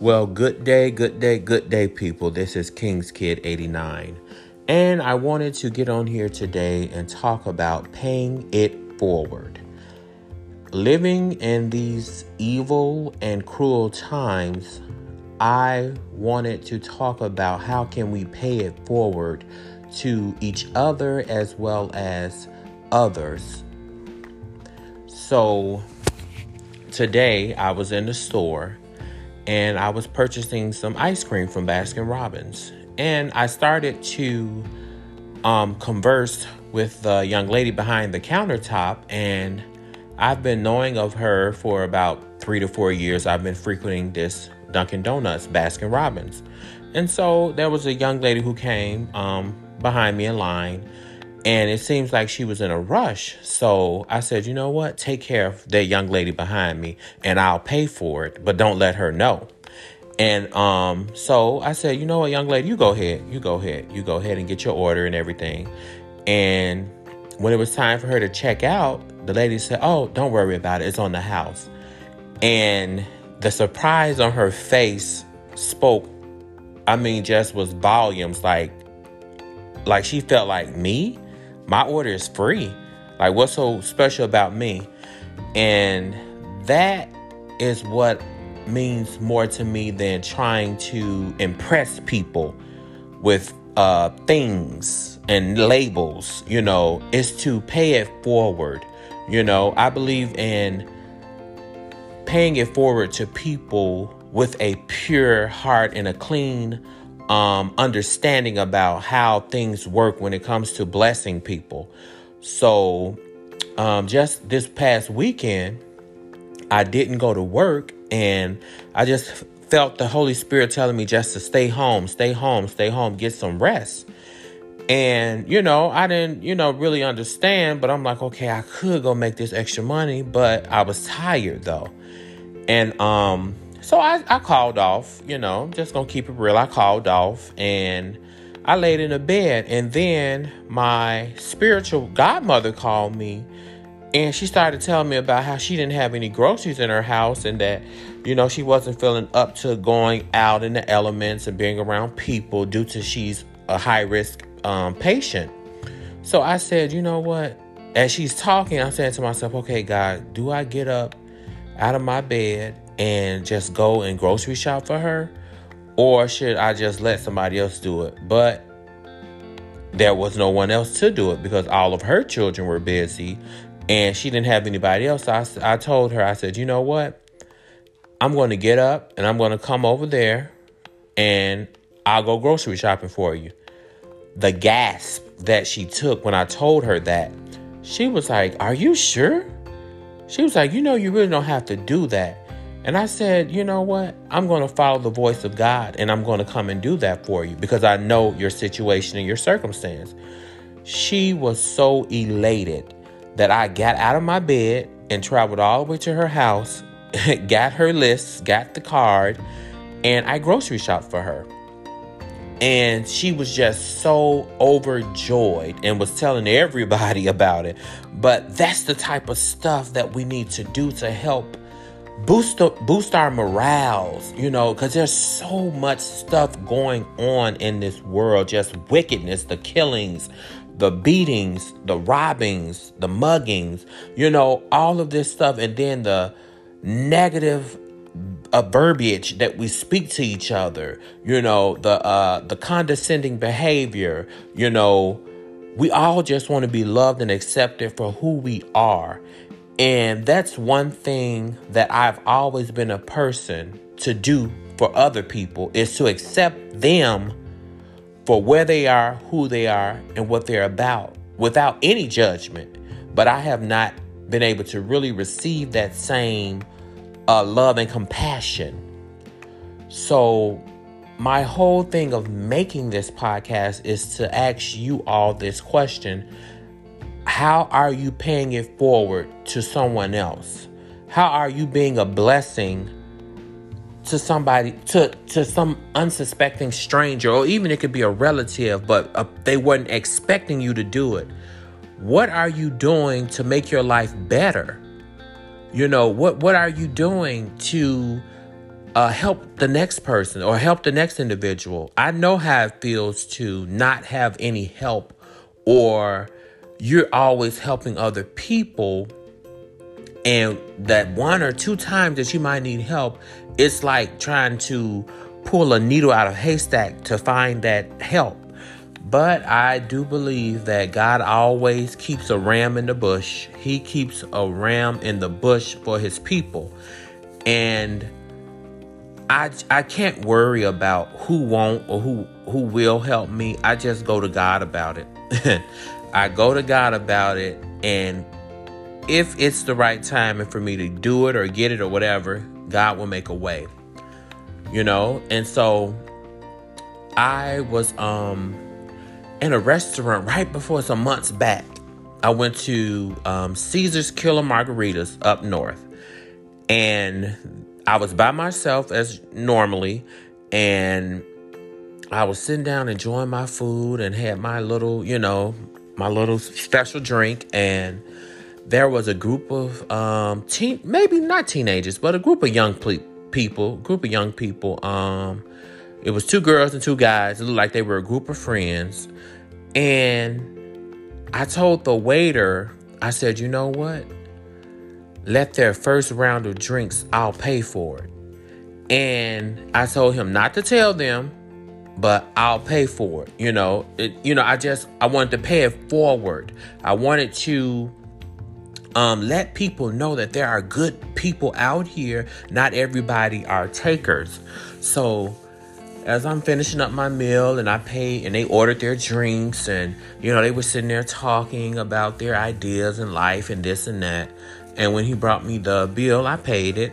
Well, good day, good day, good day, people. This is King's Kid 89. And I wanted to get on here today and talk about paying it forward. Living in these evil and cruel times, I wanted to talk about how can we pay it forward to each other as well as others. So, today I was in the store and I was purchasing some ice cream from Baskin Robbins. And I started to um, converse with the young lady behind the countertop, and I've been knowing of her for about three to four years. I've been frequenting this Dunkin' Donuts, Baskin Robbins. And so there was a young lady who came um, behind me in line and it seems like she was in a rush. So I said, you know what? Take care of that young lady behind me and I'll pay for it, but don't let her know. And um, so I said, you know what, young lady, you go ahead. You go ahead. You go ahead and get your order and everything. And when it was time for her to check out, the lady said, Oh, don't worry about it. It's on the house. And the surprise on her face spoke, I mean, just was volumes like like she felt like me my order is free. Like, what's so special about me? And that is what means more to me than trying to impress people with uh, things and labels. You know, is to pay it forward. You know, I believe in paying it forward to people with a pure heart and a clean um, understanding about how things work when it comes to blessing people. So, um, just this past weekend, I didn't go to work and I just felt the Holy Spirit telling me just to stay home, stay home, stay home, get some rest. And, you know, I didn't, you know, really understand, but I'm like, okay, I could go make this extra money, but I was tired though. And, um, so I, I called off, you know, just gonna keep it real. I called off and I laid in a bed. And then my spiritual godmother called me and she started telling me about how she didn't have any groceries in her house and that, you know, she wasn't feeling up to going out in the elements and being around people due to she's a high risk um, patient. So I said, you know what? As she's talking, I'm saying to myself, okay, God, do I get up out of my bed and just go and grocery shop for her? Or should I just let somebody else do it? But there was no one else to do it because all of her children were busy and she didn't have anybody else. So I, I told her, I said, you know what? I'm going to get up and I'm going to come over there and I'll go grocery shopping for you. The gasp that she took when I told her that, she was like, Are you sure? She was like, You know, you really don't have to do that. And I said, you know what? I'm going to follow the voice of God and I'm going to come and do that for you because I know your situation and your circumstance. She was so elated that I got out of my bed and traveled all the way to her house, got her list, got the card, and I grocery shopped for her. And she was just so overjoyed and was telling everybody about it. But that's the type of stuff that we need to do to help boost boost our morals, you know, because there's so much stuff going on in this world, just wickedness, the killings, the beatings, the robbings, the muggings, you know, all of this stuff, and then the negative uh, verbiage that we speak to each other, you know, the uh, the condescending behavior, you know, we all just want to be loved and accepted for who we are. And that's one thing that I've always been a person to do for other people is to accept them for where they are, who they are, and what they're about without any judgment. But I have not been able to really receive that same uh, love and compassion. So, my whole thing of making this podcast is to ask you all this question how are you paying it forward to someone else? How are you being a blessing to somebody, to, to some unsuspecting stranger, or even it could be a relative, but uh, they weren't expecting you to do it? What are you doing to make your life better? You know, what, what are you doing to uh, help the next person or help the next individual. I know how it feels to not have any help or you're always helping other people and that one or two times that you might need help it's like trying to pull a needle out of haystack to find that help but i do believe that god always keeps a ram in the bush he keeps a ram in the bush for his people and I I can't worry about who won't or who who will help me. I just go to God about it. I go to God about it and if it's the right time for me to do it or get it or whatever, God will make a way. You know? And so I was um in a restaurant right before some months back. I went to um, Caesar's Killer Margaritas up north. And I was by myself as normally, and I was sitting down enjoying my food and had my little, you know, my little special drink. And there was a group of um, teen, maybe not teenagers, but a group of young ple- people, group of young people. Um, it was two girls and two guys. It looked like they were a group of friends. And I told the waiter, I said, you know what? let their first round of drinks, I'll pay for it. And I told him not to tell them, but I'll pay for it. You know, it, you know, I just I wanted to pay it forward. I wanted to um, let people know that there are good people out here. Not everybody are takers. So as I'm finishing up my meal and I paid and they ordered their drinks and you know they were sitting there talking about their ideas and life and this and that. And when he brought me the bill, I paid it.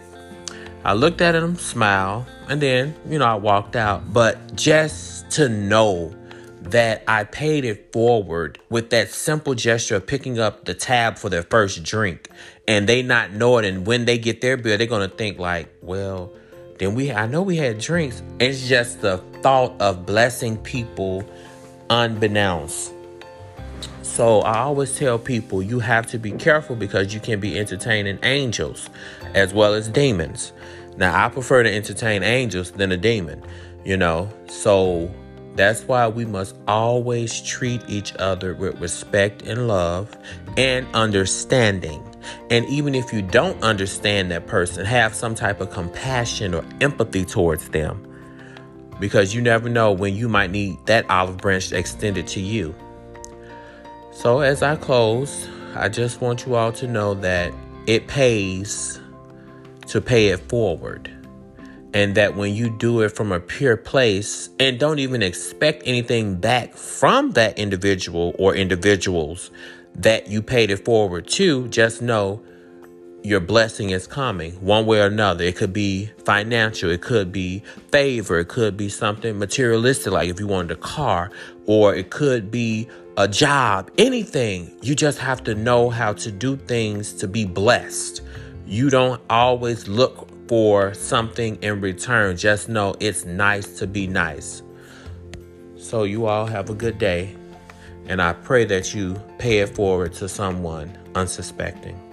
I looked at him, smiled, and then, you know, I walked out. But just to know that I paid it forward with that simple gesture of picking up the tab for their first drink and they not know it. And when they get their bill, they're going to think, like, well, then we, I know we had drinks. It's just the thought of blessing people unbeknownst so I always tell people you have to be careful because you can be entertaining angels as well as demons. Now, I prefer to entertain angels than a demon, you know. So that's why we must always treat each other with respect and love and understanding. And even if you don't understand that person, have some type of compassion or empathy towards them. Because you never know when you might need that olive branch extended to you. So, as I close, I just want you all to know that it pays to pay it forward. And that when you do it from a pure place and don't even expect anything back from that individual or individuals that you paid it forward to, just know your blessing is coming one way or another. It could be financial, it could be favor, it could be something materialistic, like if you wanted a car, or it could be a job, anything. You just have to know how to do things to be blessed. You don't always look for something in return. Just know it's nice to be nice. So, you all have a good day, and I pray that you pay it forward to someone unsuspecting.